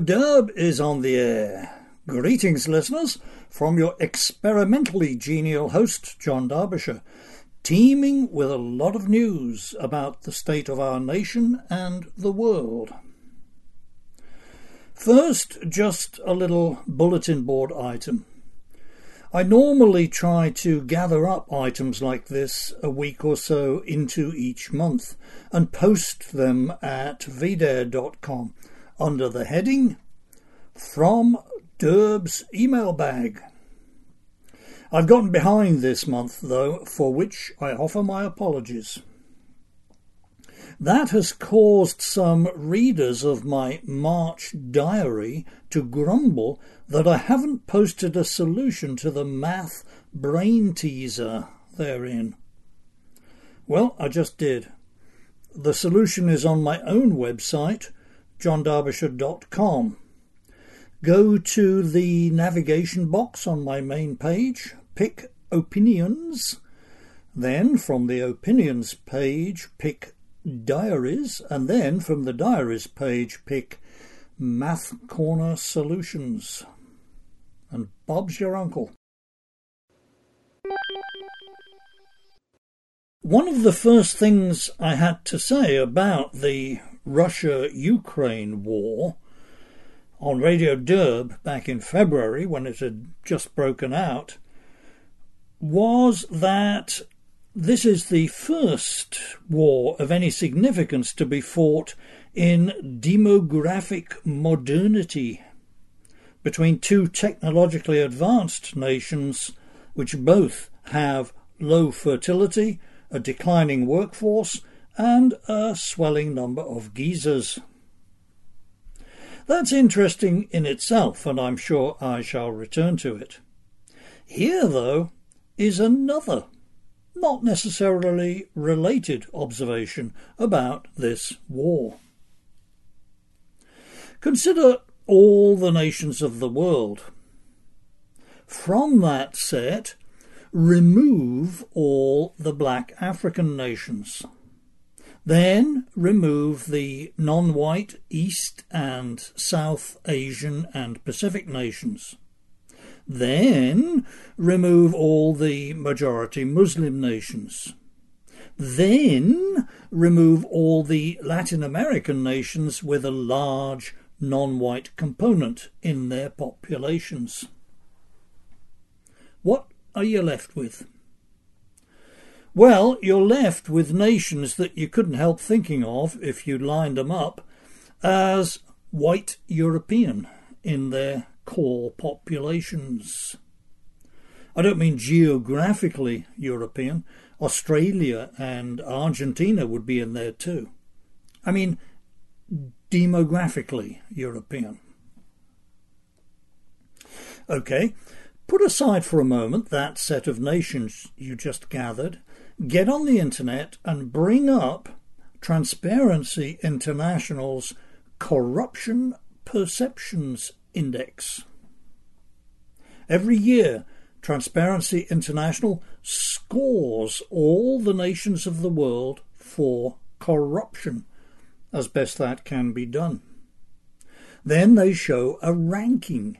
Derb is on the air. Greetings, listeners, from your experimentally genial host, John Derbyshire, teeming with a lot of news about the state of our nation and the world. First, just a little bulletin board item. I normally try to gather up items like this a week or so into each month and post them at vdare.com under the heading From Derb's Email Bag. I've gotten behind this month, though, for which I offer my apologies. That has caused some readers of my March diary to grumble that I haven't posted a solution to the math brain teaser therein. Well, I just did. The solution is on my own website, johnderbyshire.com. Go to the navigation box on my main page, pick Opinions, then from the Opinions page, pick Diaries, and then from the Diaries page, pick Math Corner Solutions. And Bob's your uncle. One of the first things I had to say about the Russia Ukraine war on Radio Derb back in February when it had just broken out was that this is the first war of any significance to be fought in demographic modernity between two technologically advanced nations which both have low fertility, a declining workforce, and a swelling number of geezers. That's interesting in itself, and I'm sure I shall return to it. Here, though, is another, not necessarily related observation about this war. Consider all the nations of the world. From that set, remove all the black African nations. Then remove the non white East and South Asian and Pacific nations. Then remove all the majority Muslim nations. Then remove all the Latin American nations with a large non white component in their populations. What are you left with? Well, you're left with nations that you couldn't help thinking of, if you lined them up, as white European in their core populations. I don't mean geographically European. Australia and Argentina would be in there too. I mean demographically European. Okay, put aside for a moment that set of nations you just gathered get on the internet and bring up Transparency International's Corruption Perceptions Index. Every year, Transparency International scores all the nations of the world for corruption, as best that can be done. Then they show a ranking,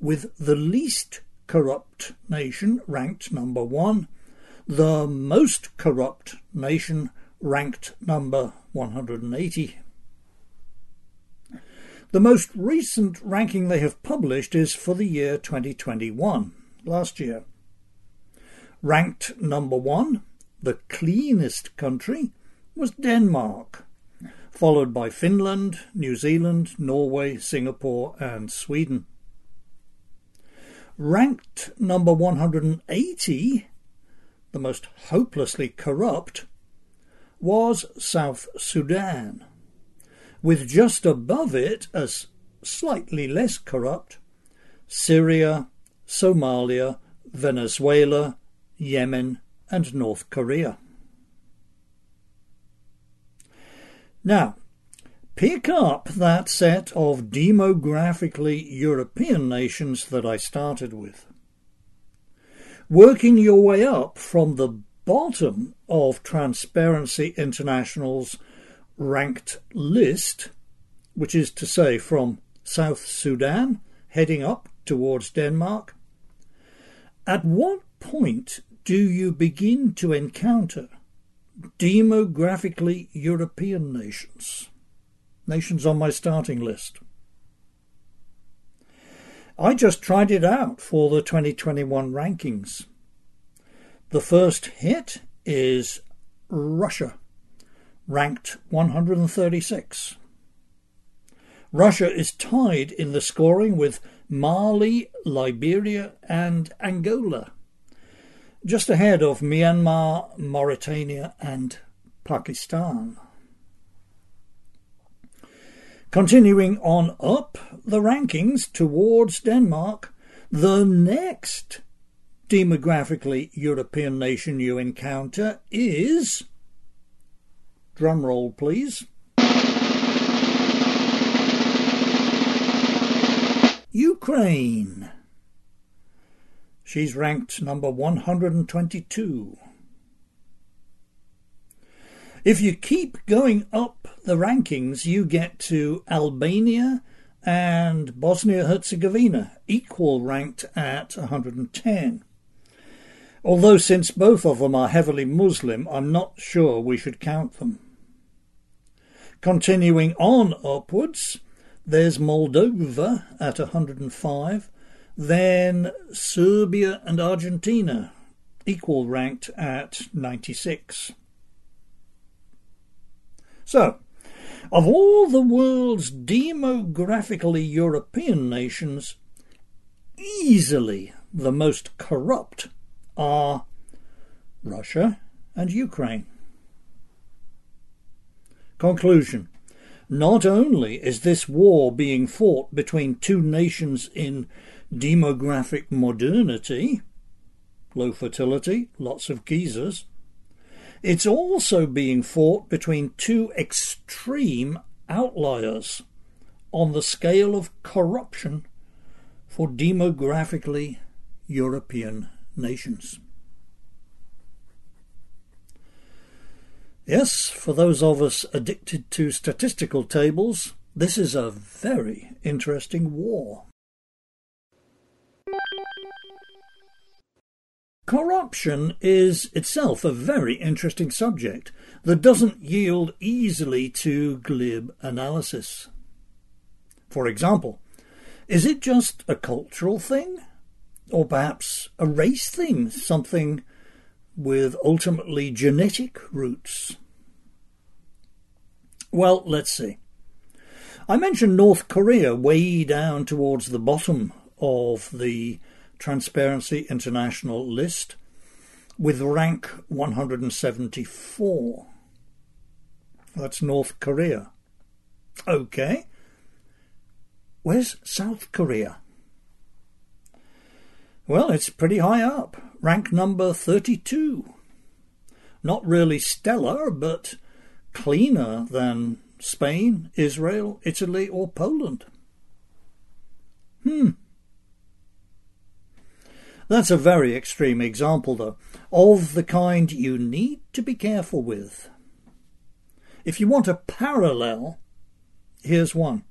with the least corrupt nation ranked number one the most corrupt nation ranked number 180. The most recent ranking they have published is for the year 2021, last year. Ranked number one, the cleanest country, was Denmark, followed by Finland, New Zealand, Norway, Singapore, and Sweden. Ranked number 180 the most hopelessly corrupt, was South Sudan, with just above it as slightly less corrupt Syria, Somalia, Venezuela, Yemen, and North Korea. Now, pick up that set of demographically European nations that I started with working your way up from the bottom of Transparency International's ranked list, which is to say from South Sudan, heading up towards Denmark. At what point do you begin to encounter demographically European nations? Nations on my starting list. I just tried it out for the 2021 rankings. The first hit is Russia, ranked 136. Russia is tied in the scoring with Mali, Liberia, and Angola, just ahead of Myanmar, Mauritania, and Pakistan. Continuing on up the rankings towards Denmark, the next demographically European nation you encounter is. Drumroll, please. Ukraine. She's ranked number 122. If you keep going up the rankings, you get to Albania and Bosnia Herzegovina, equal ranked at 110. Although, since both of them are heavily Muslim, I'm not sure we should count them. Continuing on upwards, there's Moldova at 105, then Serbia and Argentina, equal ranked at 96. So, of all the world's demographically European nations, easily the most corrupt are Russia and Ukraine. Conclusion Not only is this war being fought between two nations in demographic modernity, low fertility, lots of geezers, it's also being fought between two extreme outliers on the scale of corruption for demographically European nations. Yes, for those of us addicted to statistical tables, this is a very interesting war. Corruption is itself a very interesting subject that doesn't yield easily to glib analysis. For example, is it just a cultural thing? Or perhaps a race thing, something with ultimately genetic roots? Well, let's see. I mentioned North Korea way down towards the bottom of the Transparency International list with rank 174. That's North Korea. Okay. Where's South Korea? Well, it's pretty high up, rank number 32. Not really stellar, but cleaner than Spain, Israel, Italy, or Poland. Hmm. That's a very extreme example, though, of the kind you need to be careful with. If you want a parallel, here's one.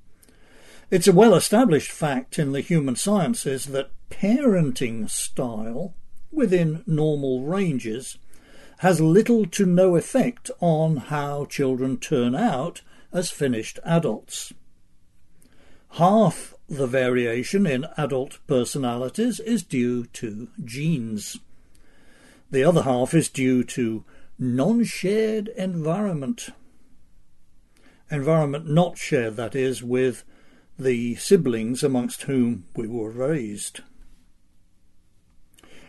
It's a well established fact in the human sciences that parenting style within normal ranges has little to no effect on how children turn out as finished adults. Half the variation in adult personalities is due to genes. The other half is due to non-shared environment. Environment not shared, that is, with the siblings amongst whom we were raised.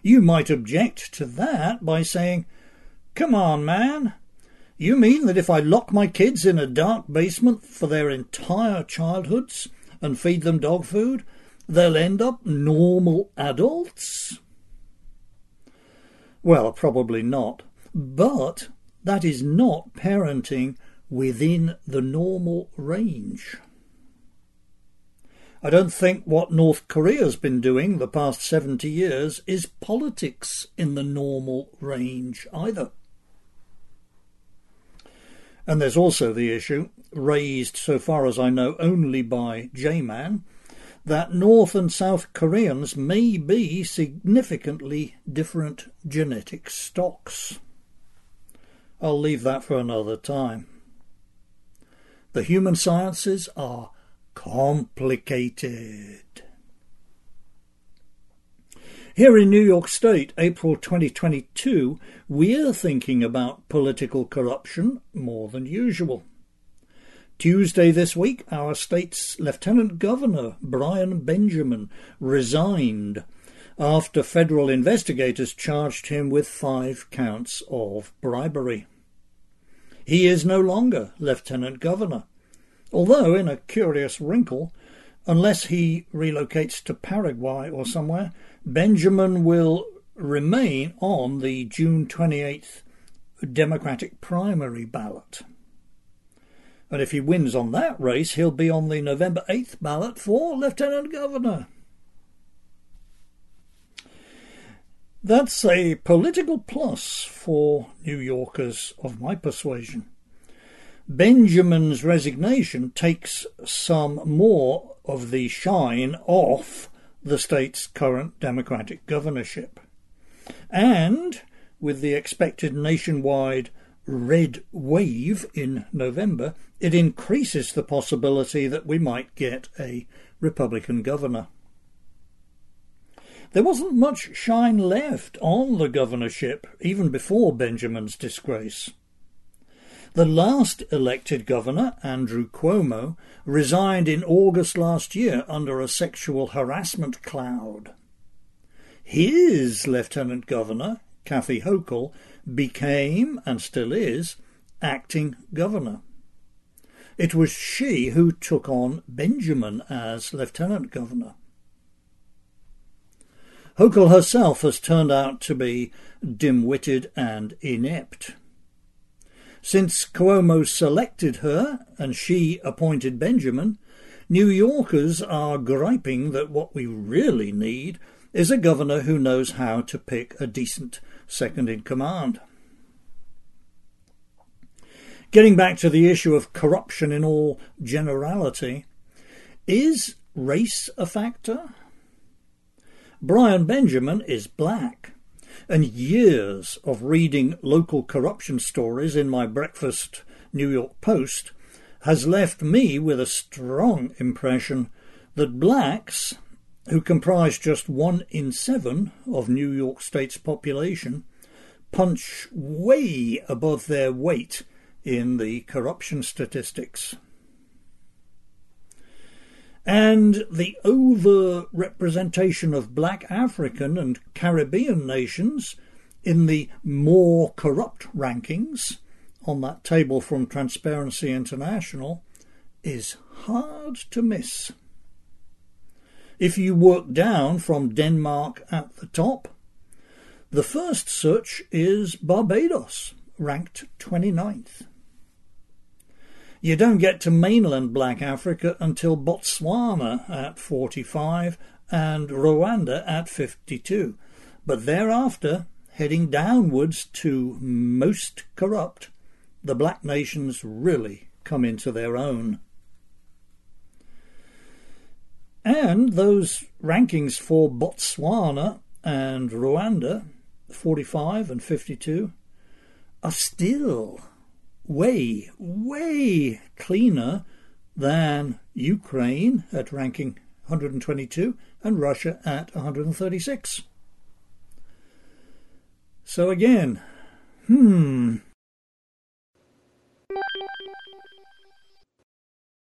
You might object to that by saying, Come on, man. You mean that if I lock my kids in a dark basement for their entire childhoods, and feed them dog food, they'll end up normal adults? Well, probably not. But that is not parenting within the normal range. I don't think what North Korea's been doing the past 70 years is politics in the normal range either. And there's also the issue, raised so far as I know only by JayMan, that North and South Koreans may be significantly different genetic stocks. I'll leave that for another time. The human sciences are complicated. Here in New York State, April 2022, we're thinking about political corruption more than usual. Tuesday this week, our state's Lieutenant Governor, Brian Benjamin, resigned after federal investigators charged him with five counts of bribery. He is no longer Lieutenant Governor, although, in a curious wrinkle, unless he relocates to Paraguay or somewhere, Benjamin will remain on the June 28th Democratic primary ballot. And if he wins on that race, he'll be on the November 8th ballot for Lieutenant Governor. That's a political plus for New Yorkers of my persuasion. Benjamin's resignation takes some more of the shine off the state's current Democratic governorship. And with the expected nationwide red wave in November, it increases the possibility that we might get a Republican governor. There wasn't much shine left on the governorship even before Benjamin's disgrace. The last elected governor, Andrew Cuomo, resigned in August last year under a sexual harassment cloud. His lieutenant governor, Kathy Hochul, became, and still is, acting governor. It was she who took on Benjamin as lieutenant governor. Hochul herself has turned out to be dim-witted and inept. Since Cuomo selected her and she appointed Benjamin, New Yorkers are griping that what we really need is a governor who knows how to pick a decent second in command. Getting back to the issue of corruption in all generality, is race a factor? Brian Benjamin is black and years of reading local corruption stories in my breakfast New York Post has left me with a strong impression that blacks, who comprise just one in seven of New York State's population, punch way above their weight in the corruption statistics and the over representation of black African and Caribbean nations in the more corrupt rankings on that table from Transparency International is hard to miss. If you work down from Denmark at the top, the first such is Barbados, ranked 29th. You don't get to mainland Black Africa until Botswana at 45 and Rwanda at 52. But thereafter, heading downwards to most corrupt, the black nations really come into their own. And those rankings for Botswana and Rwanda, 45 and 52, are still way, way cleaner than Ukraine at ranking 122 and Russia at 136. So again, hmm.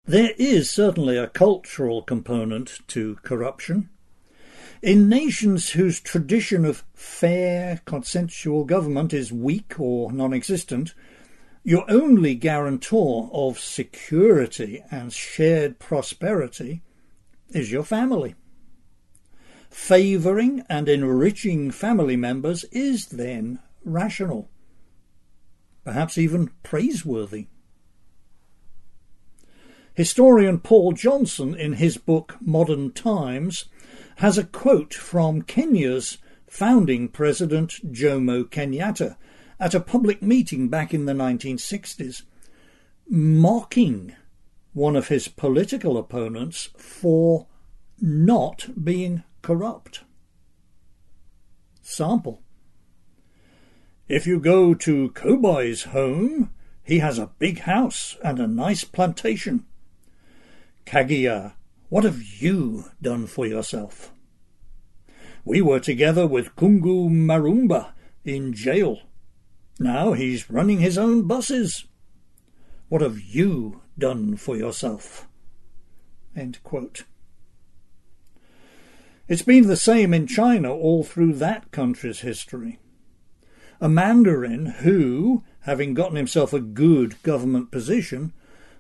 There is certainly a cultural component to corruption. In nations whose tradition of fair, consensual government is weak or non existent, your only guarantor of security and shared prosperity is your family. Favouring and enriching family members is then rational, perhaps even praiseworthy. Historian Paul Johnson, in his book Modern Times, has a quote from Kenya's founding president Jomo Kenyatta, at a public meeting back in the 1960s, mocking one of his political opponents for not being corrupt. Sample. If you go to Kubai's home, he has a big house and a nice plantation. Kaggia, what have you done for yourself? We were together with Kungu Karumba in jail. Now he's running his own buses. What have you done for yourself? It's been the same in China all through that country's history. A mandarin who, having gotten himself a good government position,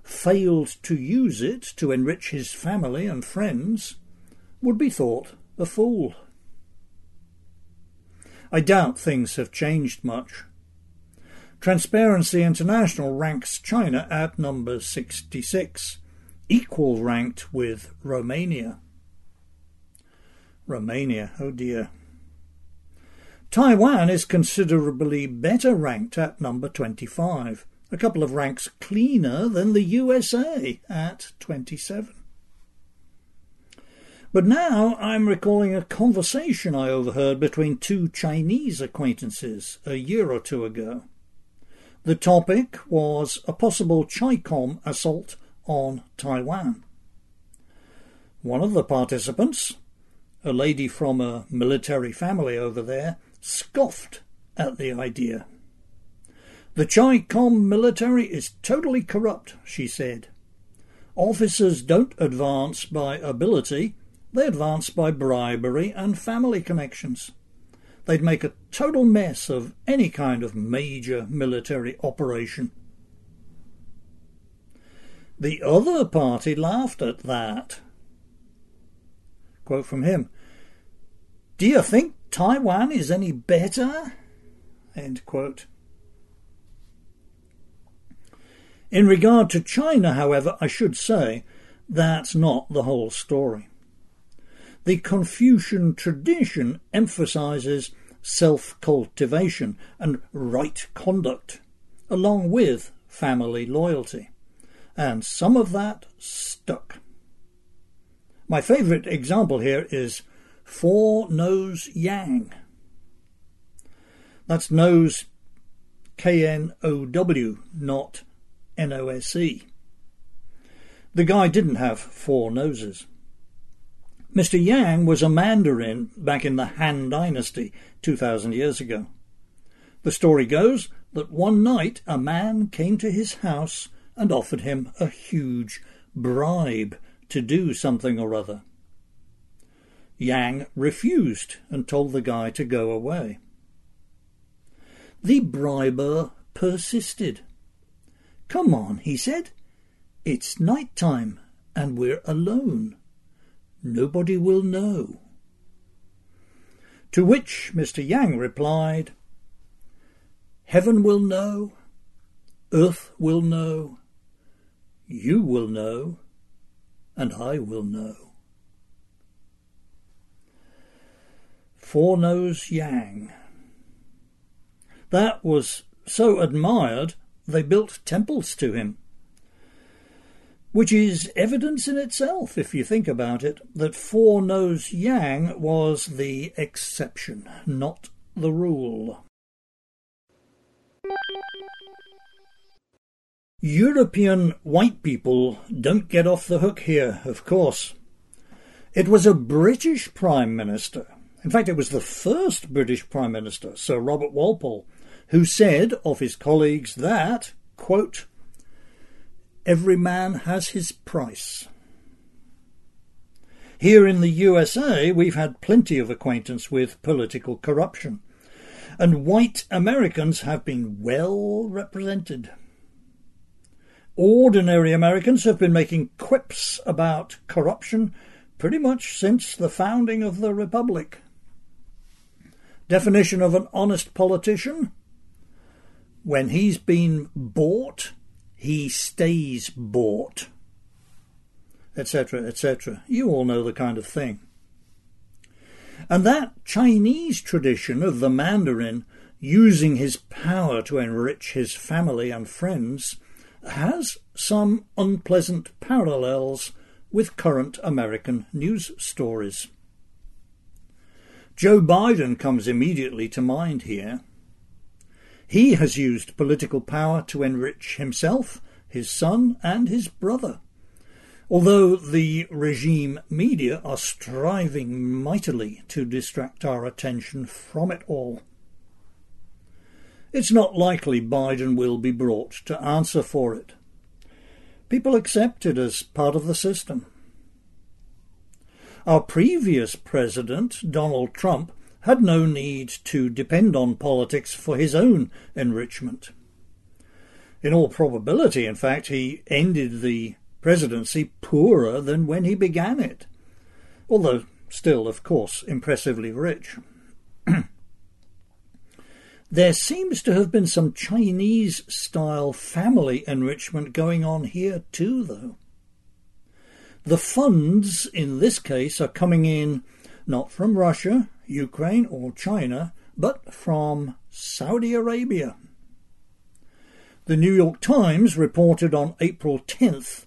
failed to use it to enrich his family and friends, would be thought a fool. I doubt things have changed much. Transparency International ranks China at number 66, equal ranked with Romania. Romania, oh dear. Taiwan is considerably better ranked at number 25, a couple of ranks cleaner than the USA at 27. But now I'm recalling a conversation I overheard between two Chinese acquaintances a year or two ago. The topic was a possible CHICOM assault on Taiwan. One of the participants, a lady from a military family over there, scoffed at the idea. The CHICOM military is totally corrupt, she said. Officers don't advance by ability, they advance by bribery and family connections. They'd make a total mess of any kind of major military operation. The other party laughed at that. Quote from him Do you think Taiwan is any better? End quote. In regard to China, however, I should say that's not the whole story. The Confucian tradition emphasizes self cultivation and right conduct, along with family loyalty. And some of that stuck. My favourite example here is Four Knows Yang. That's knows K N O W, not N O S E. The guy didn't have four noses. Mr. Yang was a mandarin back in the Han Dynasty 2,000 years ago. The story goes that one night a man came to his house and offered him a huge bribe to do something or other. Yang refused and told the guy to go away. The briber persisted. Come on, he said. It's night time and we're alone. Nobody will know. To which Mr. Yang replied, Heaven will know, earth will know, you will know, and I will know. Four Knows Yang. That was so admired they built temples to him which is evidence in itself, if you think about it, that Four Knows Yang was the exception, not the rule. European white people don't get off the hook here, of course. It was a British Prime Minister, in fact, it was the first British Prime Minister, Sir Robert Walpole, who said of his colleagues that, quote, Every man has his price. Here in the USA, we've had plenty of acquaintance with political corruption, and white Americans have been well represented. Ordinary Americans have been making quips about corruption pretty much since the founding of the Republic. Definition of an honest politician? When he's been bought, he stays bought, etc., etc. You all know the kind of thing. And that Chinese tradition of the Mandarin using his power to enrich his family and friends has some unpleasant parallels with current American news stories. Joe Biden comes immediately to mind here. He has used political power to enrich himself, his son, and his brother. Although the regime media are striving mightily to distract our attention from it all. It's not likely Biden will be brought to answer for it. People accept it as part of the system. Our previous president, Donald Trump, had no need to depend on politics for his own enrichment. In all probability, in fact, he ended the presidency poorer than when he began it, although still, of course, impressively rich. there seems to have been some Chinese style family enrichment going on here too, though. The funds in this case are coming in not from Russia, Ukraine, or China, but from Saudi Arabia. The New York Times reported on April 10th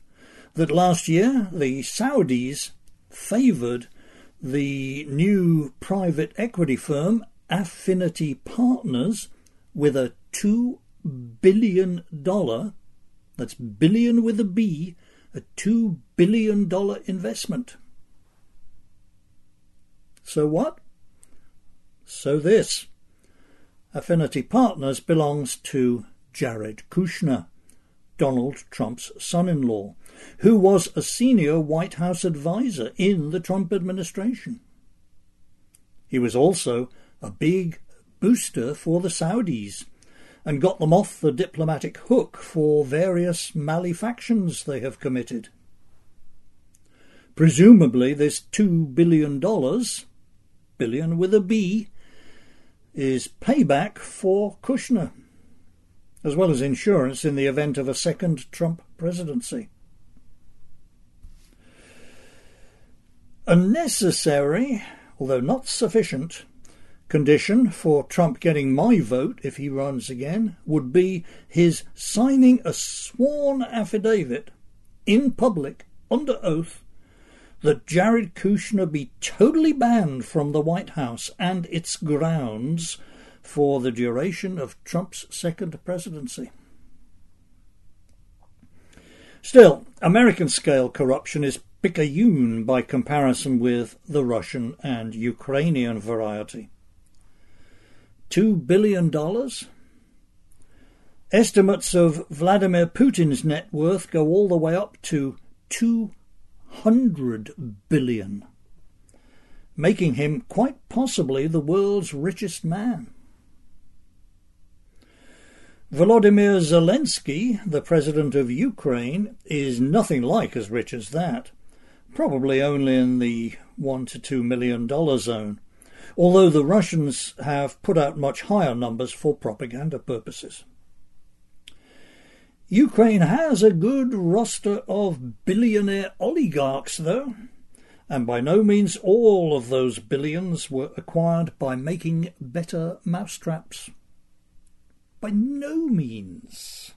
that last year the Saudis favoured the new private equity firm Affinity Partners with a $2 billion, that's billion with a B, a $2 billion investment. So what? So this. Affinity Partners belongs to Jared Kushner, Donald Trump's son in law, who was a senior White House advisor in the Trump administration. He was also a big booster for the Saudis and got them off the diplomatic hook for various malefactions they have committed. Presumably, this $2 billion, billion with a B, is payback for Kushner, as well as insurance in the event of a second Trump presidency. A necessary, although not sufficient, condition for Trump getting my vote if he runs again would be his signing a sworn affidavit in public under oath that Jared Kushner be totally banned from the White House and its grounds for the duration of Trump's second presidency. Still, American scale corruption is picayune by comparison with the Russian and Ukrainian variety. $2 billion? Estimates of Vladimir Putin's net worth go all the way up to 200 billion, making him quite possibly the world's richest man. Volodymyr Zelensky, the president of Ukraine, is nothing like as rich as that, probably only in the one to two million dollar zone although the Russians have put out much higher numbers for propaganda purposes. Ukraine has a good roster of billionaire oligarchs, though, and by no means all of those billions were acquired by making better mousetraps. By no means.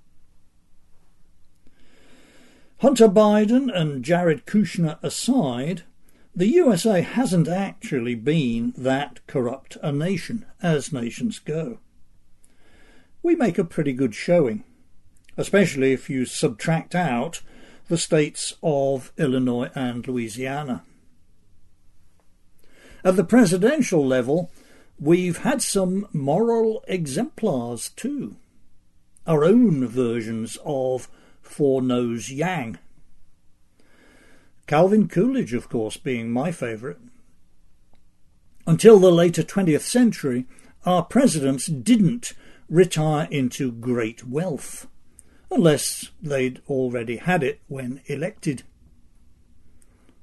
Hunter Biden and Jared Kushner aside, the USA hasn't actually been that corrupt a nation as nations go. We make a pretty good showing, especially if you subtract out the states of Illinois and Louisiana. At the presidential level, we've had some moral exemplars too, our own versions of Four Knows Yang. Calvin Coolidge, of course, being my favourite. Until the later 20th century, our presidents didn't retire into great wealth, unless they'd already had it when elected.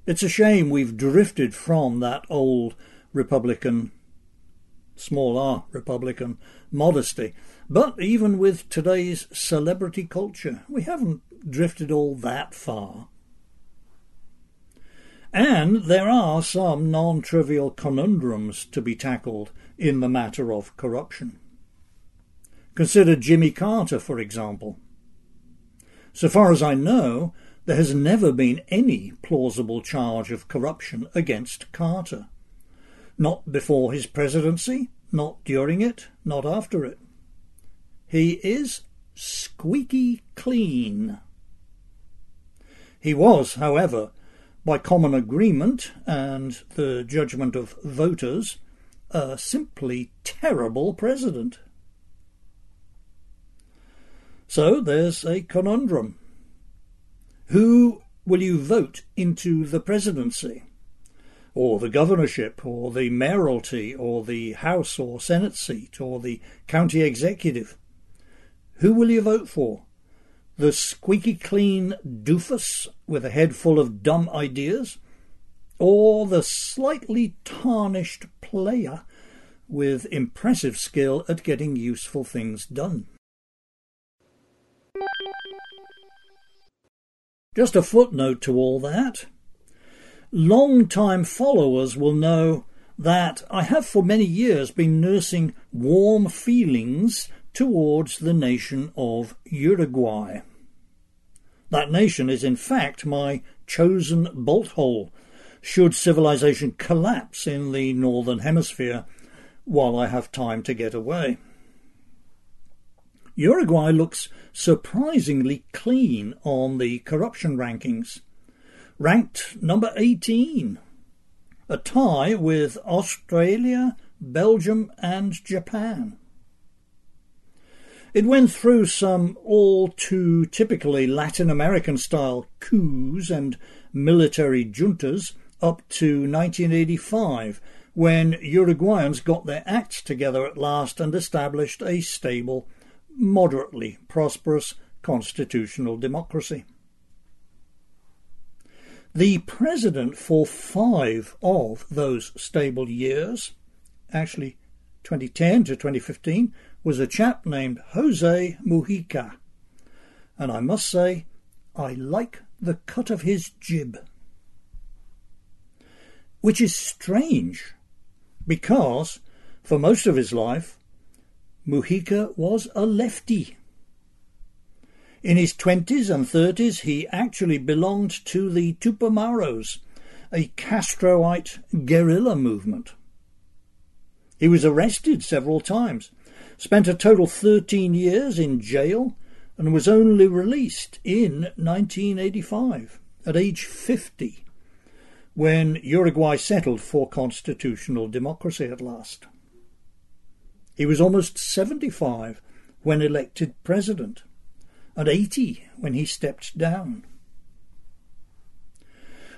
It's a shame we've drifted from that old Republican, small r Republican modesty. But even with today's celebrity culture, we haven't drifted all that far. And there are some non trivial conundrums to be tackled in the matter of corruption. Consider Jimmy Carter, for example. So far as I know, there has never been any plausible charge of corruption against Carter. Not before his presidency, not during it, not after it. He is squeaky clean. He was, however, by common agreement and the judgment of voters, a simply terrible president. So there's a conundrum. Who will you vote into the presidency? Or the governorship, or the mayoralty, or the House or Senate seat, or the county executive? Who will you vote for? The squeaky clean doofus with a head full of dumb ideas? Or the slightly tarnished player with impressive skill at getting useful things done? Just a footnote to all that. Long-time followers will know that I have for many years been nursing warm feelings towards the nation of Uruguay. That nation is in fact my chosen bolt hole should civilization collapse in the northern hemisphere while I have time to get away. Uruguay looks surprisingly clean on the corruption rankings. Ranked number 18, a tie with Australia, Belgium, and Japan. It went through some all too typically Latin American style coups and military juntas up to 1985 when Uruguayans got their act together at last and established a stable moderately prosperous constitutional democracy. The president for five of those stable years, actually 2010 to 2015, was a chap named Jose Mujica. And I must say, I like the cut of his jib. Which is strange, because for most of his life Mujica was a lefty. In his 20s and 30s, he actually belonged to the Tupamaros, a Castroite guerrilla movement. He was arrested several times, spent a total 13 years in jail, and was only released in 1985 at age 50 when Uruguay settled for constitutional democracy at last. He was almost 75 when elected president and 80 when he stepped down.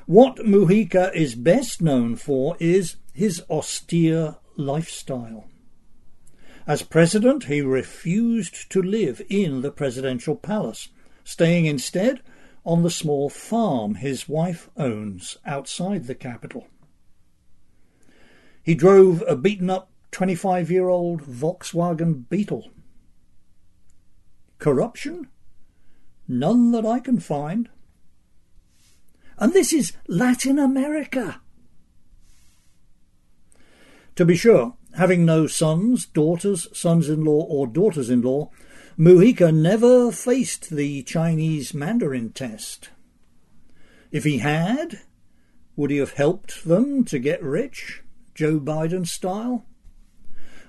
What Mujica is best known for is his austere lifestyle. As president, he refused to live in the presidential palace, staying instead on the small farm his wife owns outside the capital. He drove a beaten up 25 year old Volkswagen Beetle. Corruption? None that I can find. And this is Latin America. To be sure, having no sons, daughters, sons in law, or daughters in law, Mujica never faced the Chinese Mandarin test. If he had, would he have helped them to get rich, Joe Biden style?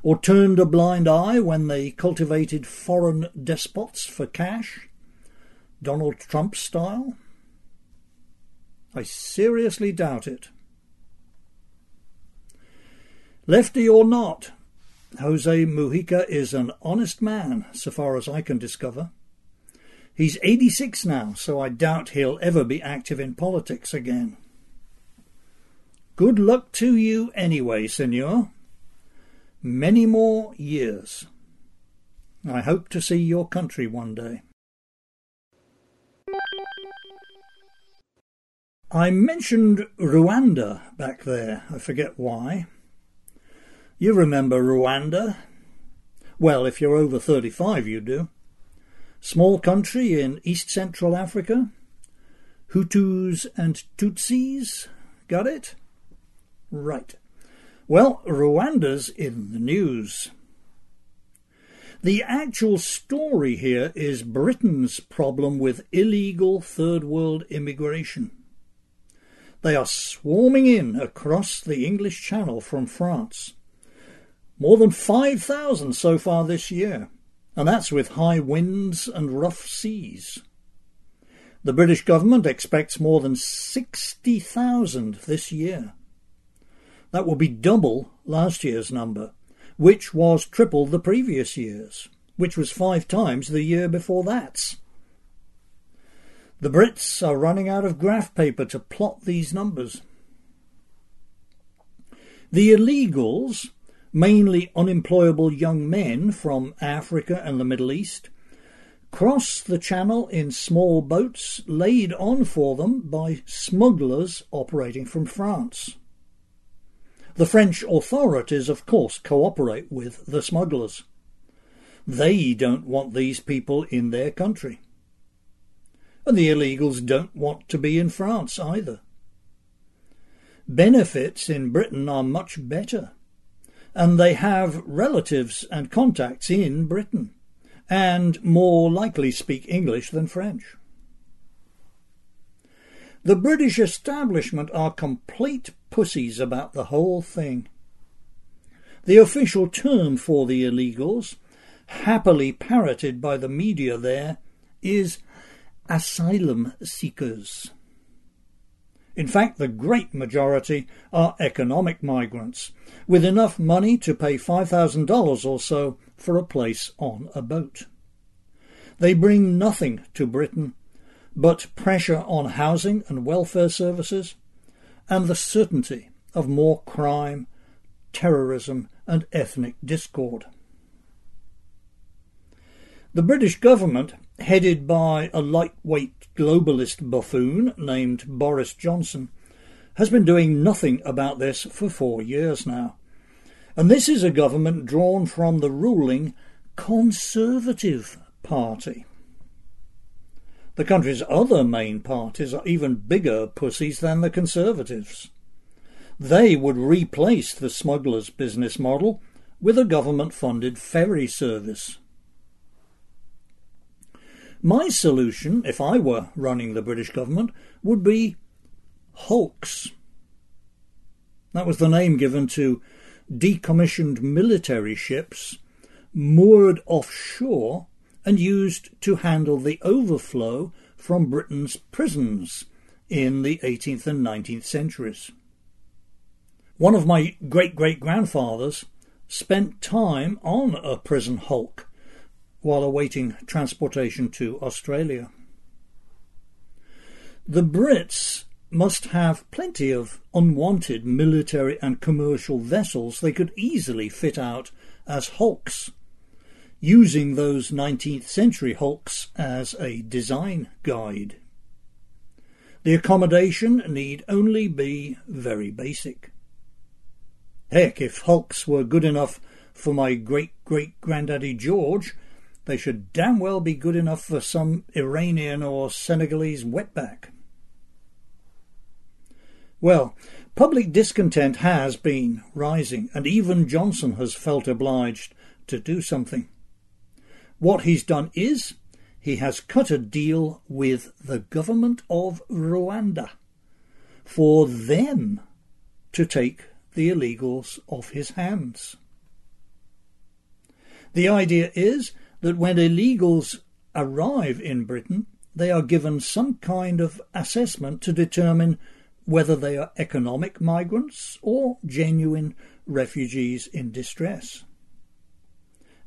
Or turned a blind eye when they cultivated foreign despots for cash, Donald Trump style? I seriously doubt it. Lefty or not, Jose Mujica is an honest man, so far as I can discover. He's 86 now, so I doubt he'll ever be active in politics again. Good luck to you anyway, senor many more years. I hope to see your country one day. I mentioned Rwanda back there. I forget why. You remember Rwanda? Well, if you're over 35, you do. Small country in East Central Africa. Hutus and Tutsis. Got it? Right. Well, Rwanda's in the news. The actual story here is Britain's problem with illegal third world immigration. They are swarming in across the English Channel from France. More than 5,000 so far this year, and that's with high winds and rough seas. The British government expects more than 60,000 this year. That will be double last year's number which was triple the previous year's, which was five times the year before that. The Brits are running out of graph paper to plot these numbers. The illegals, mainly unemployable young men from Africa and the Middle East, cross the channel in small boats laid on for them by smugglers operating from France. The French authorities, of course, cooperate with the smugglers. They don't want these people in their country. And the illegals don't want to be in France either. Benefits in Britain are much better, and they have relatives and contacts in Britain, and more likely speak English than French. The British establishment are complete pussies about the whole thing. The official term for the illegals, happily parroted by the media there, is asylum seekers. In fact, the great majority are economic migrants, with enough money to pay $5,000 or so for a place on a boat. They bring nothing to Britain but pressure on housing and welfare services, and the certainty of more crime, terrorism, and ethnic discord. The British government, headed by a lightweight globalist buffoon named Boris Johnson, has been doing nothing about this for four years now. And this is a government drawn from the ruling Conservative Party. The country's other main parties are even bigger pussies than the Conservatives. They would replace the smugglers' business model with a government funded ferry service. My solution, if I were running the British government, would be hulks. That was the name given to decommissioned military ships moored offshore and used to handle the overflow from Britain's prisons in the 18th and 19th centuries. One of my great great grandfathers spent time on a prison hulk while awaiting transportation to Australia. The Brits must have plenty of unwanted military and commercial vessels they could easily fit out as hulks using those 19th century hulks as a design guide. The accommodation need only be very basic. Heck, if hulks were good enough for my great great granddaddy George, they should damn well be good enough for some Iranian or Senegalese wetback. Well, public discontent has been rising, and even Johnson has felt obliged to do something. What he's done is he has cut a deal with the government of Rwanda for them to take the illegals off his hands. The idea is that when illegals arrive in Britain, they are given some kind of assessment to determine whether they are economic migrants or genuine refugees in distress.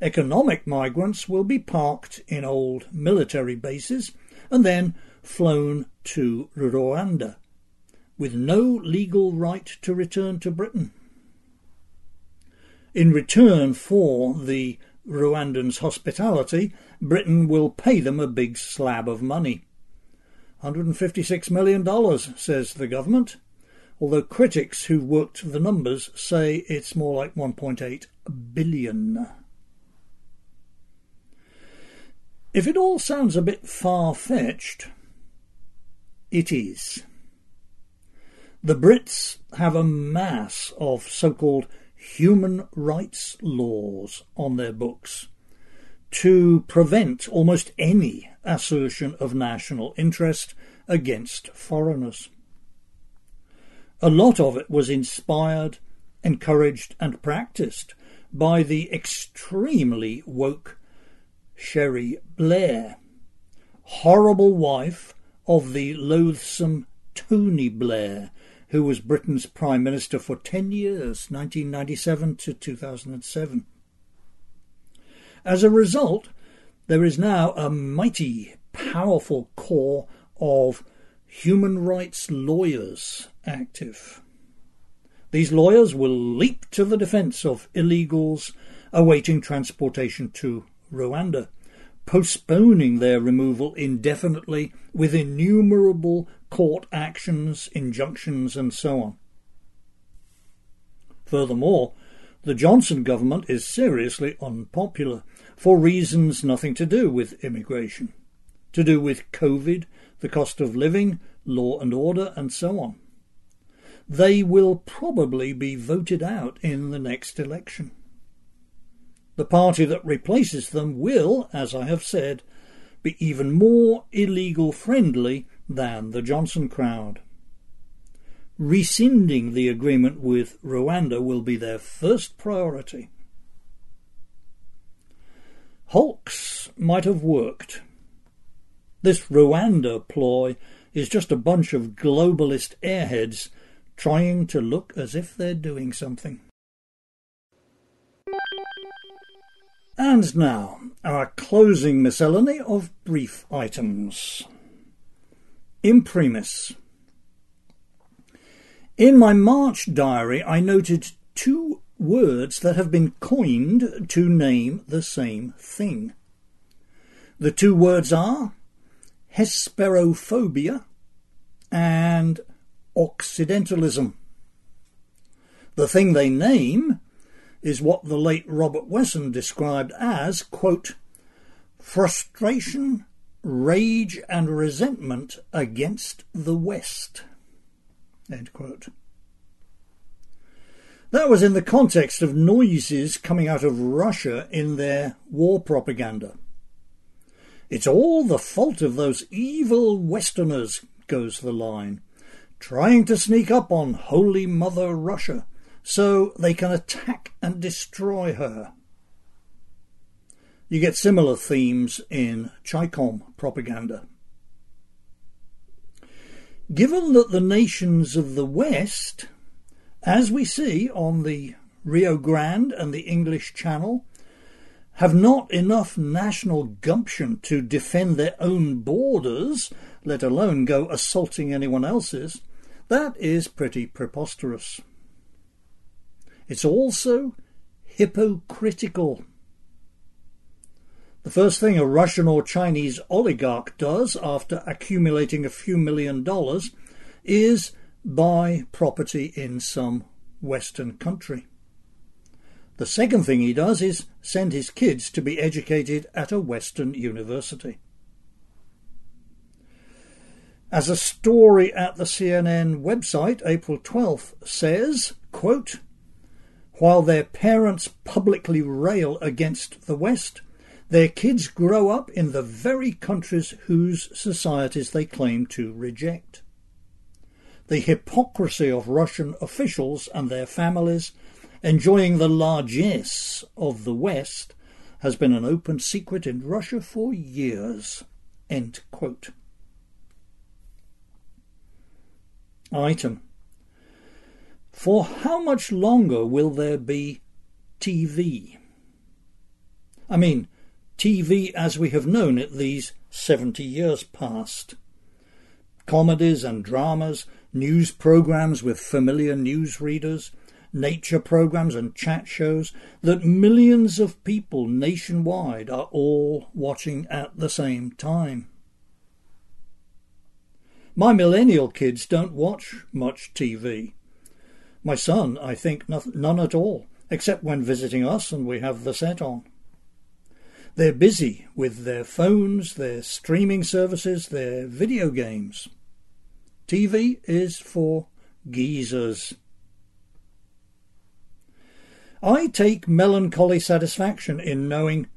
Economic migrants will be parked in old military bases and then flown to Rwanda with no legal right to return to Britain. In return for the Rwandans' hospitality, Britain will pay them a big slab of money. $156 million, says the government, although critics who've worked the numbers say it's more like 1.8 billion. If it all sounds a bit far fetched, it is. The Brits have a mass of so called human rights laws on their books, to prevent almost any assertion of national interest against foreigners. A lot of it was inspired, encouraged, and practiced by the extremely woke Cherie Blair, horrible wife of the loathsome Tony Blair, who was Britain's Prime Minister for 10 years, 1997 to 2007. As a result, there is now a mighty, powerful core of human rights lawyers active. These lawyers will leap to the defence of illegals awaiting transportation to Rwanda, postponing their removal indefinitely with innumerable court actions, injunctions, and so on. Furthermore, the Johnson government is seriously unpopular for reasons nothing to do with immigration, to do with COVID, the cost of living, law and order, and so on. They will probably be voted out in the next election. The party that replaces them will, as I have said, be even more illegal friendly than the Johnson crowd. Rescinding the agreement with Rwanda will be their first priority. Hulks might have worked. This Rwanda ploy is just a bunch of globalist airheads trying to look as if they're doing something. And now, our closing miscellany of brief items. Imprimis. In my March diary, I noted two words that have been coined to name the same thing. The two words are Hesperophobia and Occidentalism. The thing they name is what the late Robert Wesson described as, quote, frustration, rage, and resentment against the West. That was in the context of noises coming out of Russia in their war propaganda. It's all the fault of those evil Westerners, goes the line, trying to sneak up on Holy Mother Russia so they can attack and destroy her. You get similar themes in Chi-Com propaganda. Given that the nations of the West, as we see on the Rio Grande and the English Channel, have not enough national gumption to defend their own borders, let alone go assaulting anyone else's, that is pretty preposterous. It's also hypocritical. The first thing a Russian or Chinese oligarch does after accumulating a few million dollars is buy property in some Western country. The second thing he does is send his kids to be educated at a Western university. As a story at the CNN website, April 12th, says, quote, while their parents publicly rail against the West, their kids grow up in the very countries whose societies they claim to reject. The hypocrisy of Russian officials and their families enjoying the largesse of the West has been an open secret in Russia for years. Item for how much longer will there be TV? I mean, TV as we have known it these 70 years past. Comedies and dramas, news programs with familiar newsreaders, nature programs and chat shows that millions of people nationwide are all watching at the same time. My millennial kids don't watch much TV. My son, I think, none at all, except when visiting us and we have the set on. They're busy with their phones, their streaming services, their video games. TV is for geezers. I take melancholy satisfaction in knowing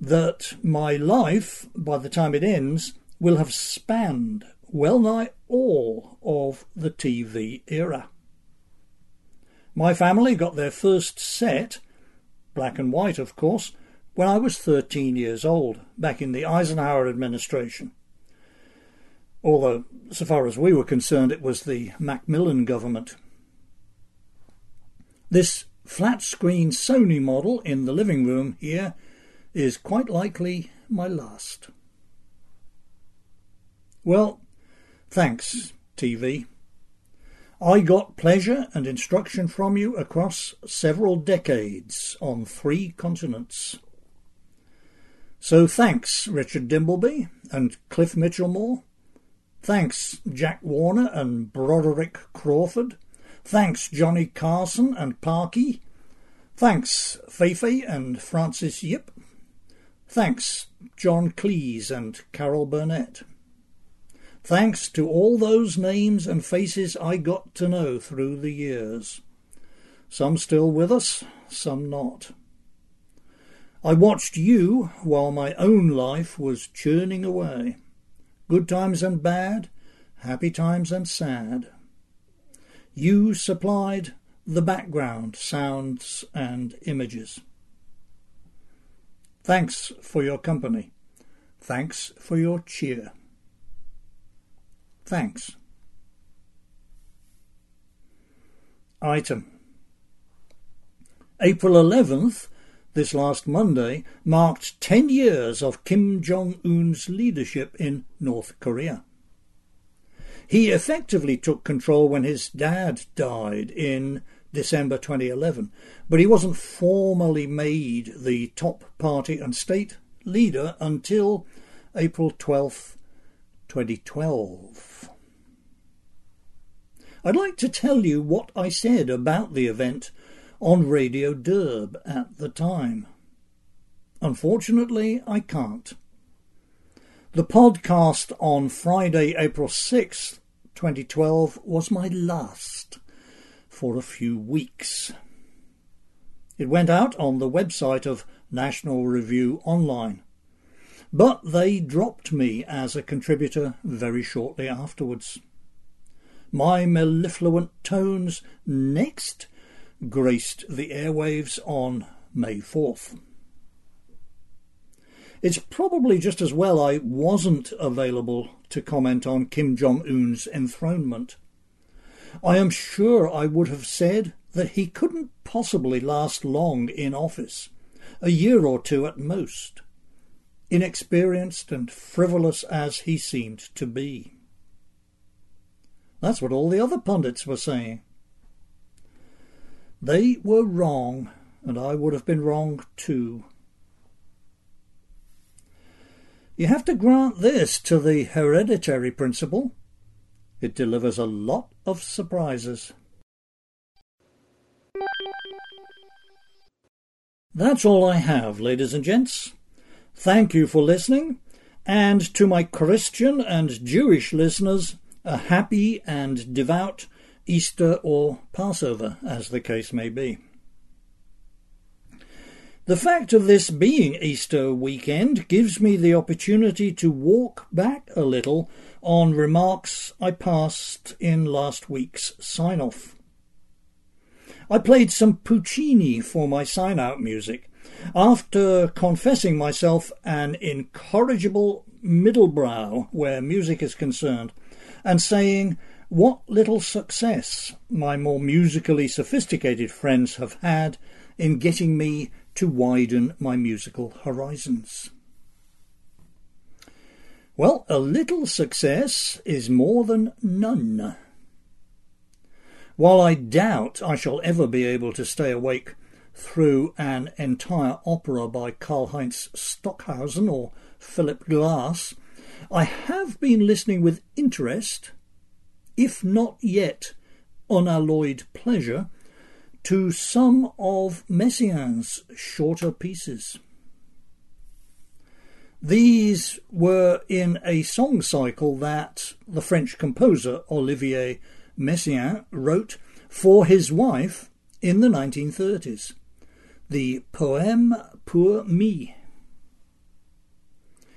that my life, by the time it ends, will have spanned well nigh all of the TV era. My family got their first set, black and white of course, when I was 13 years old, back in the Eisenhower administration. Although, so far as we were concerned, it was the Macmillan government. This flat screen Sony model in the living room here is quite likely my last. Well, thanks, TV. I got pleasure and instruction from you across several decades on three continents. So thanks, Richard Dimbleby and Cliff Michelmore. Thanks, Jack Warner and Broderick Crawford. Thanks, Johnny Carson and Parky. Thanks, Feifei and Frances Yip. Thanks, John Cleese and Carol Burnett. Thanks to all those names and faces I got to know through the years. Some still with us, some not. I watched you while my own life was churning away. Good times and bad, happy times and sad. You supplied the background, sounds and images. Thanks for your company. Thanks for your cheer. Thanks. Item April 11th, this last Monday, marked 10 years of Kim Jong un's leadership in North Korea. He effectively took control when his dad died in December 2011, but he wasn't formally made the top party and state leader until April 12th, 2012. I'd like to tell you what I said about the event on Radio Derb at the time. Unfortunately, I can't. The podcast on Friday, April 6th, 2012, was my last for a few weeks. It went out on the website of National Review Online. But they dropped me as a contributor very shortly afterwards. My mellifluent tones next graced the airwaves on May 4th. It's probably just as well I wasn't available to comment on Kim Jong un's enthronement. I am sure I would have said that he couldn't possibly last long in office, a year or two at most inexperienced and frivolous as he seemed to be. That's what all the other pundits were saying. They were wrong, and I would have been wrong too. You have to grant this to the hereditary principle. It delivers a lot of surprises. That's all I have, ladies and gents. Thank you for listening, and to my Christian and Jewish listeners, a happy and devout Easter or Passover, as the case may be. The fact of this being Easter weekend gives me the opportunity to walk back a little on remarks I passed in last week's sign off. I played some Puccini for my sign out music, after confessing myself an incorrigible middlebrow where music is concerned, and saying what little success my more musically sophisticated friends have had in getting me to widen my musical horizons. Well, a little success is more than none. While I doubt I shall ever be able to stay awake through an entire opera by Karlheinz Stockhausen or Philip Glass, I have been listening with interest, if not yet unalloyed pleasure, to some of Messiaen's shorter pieces. These were in a song cycle that the French composer Olivier Messiaen wrote for his wife in the 1930s the Poèmes pour Mi.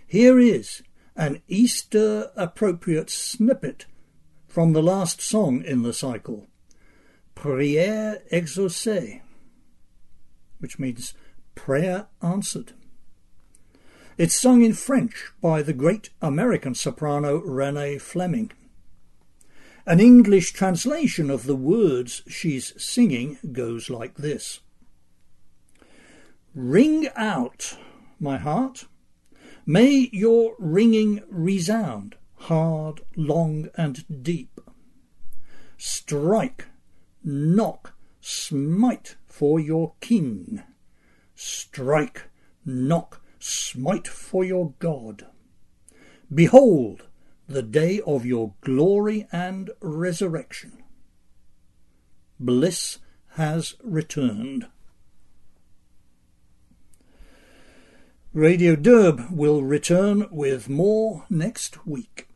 Here is an Easter appropriate snippet from the last song in the cycle, Prière exaucée, which means prayer answered. It's sung in French by the great American soprano Renee Fleming. An English translation of the words she's singing goes like this Ring out, my heart. May your ringing resound hard, long, and deep. Strike, knock, smite for your king. Strike, knock, smite for your God. Behold the day of your glory and resurrection. Bliss has returned. Radio Derb will return with more next week.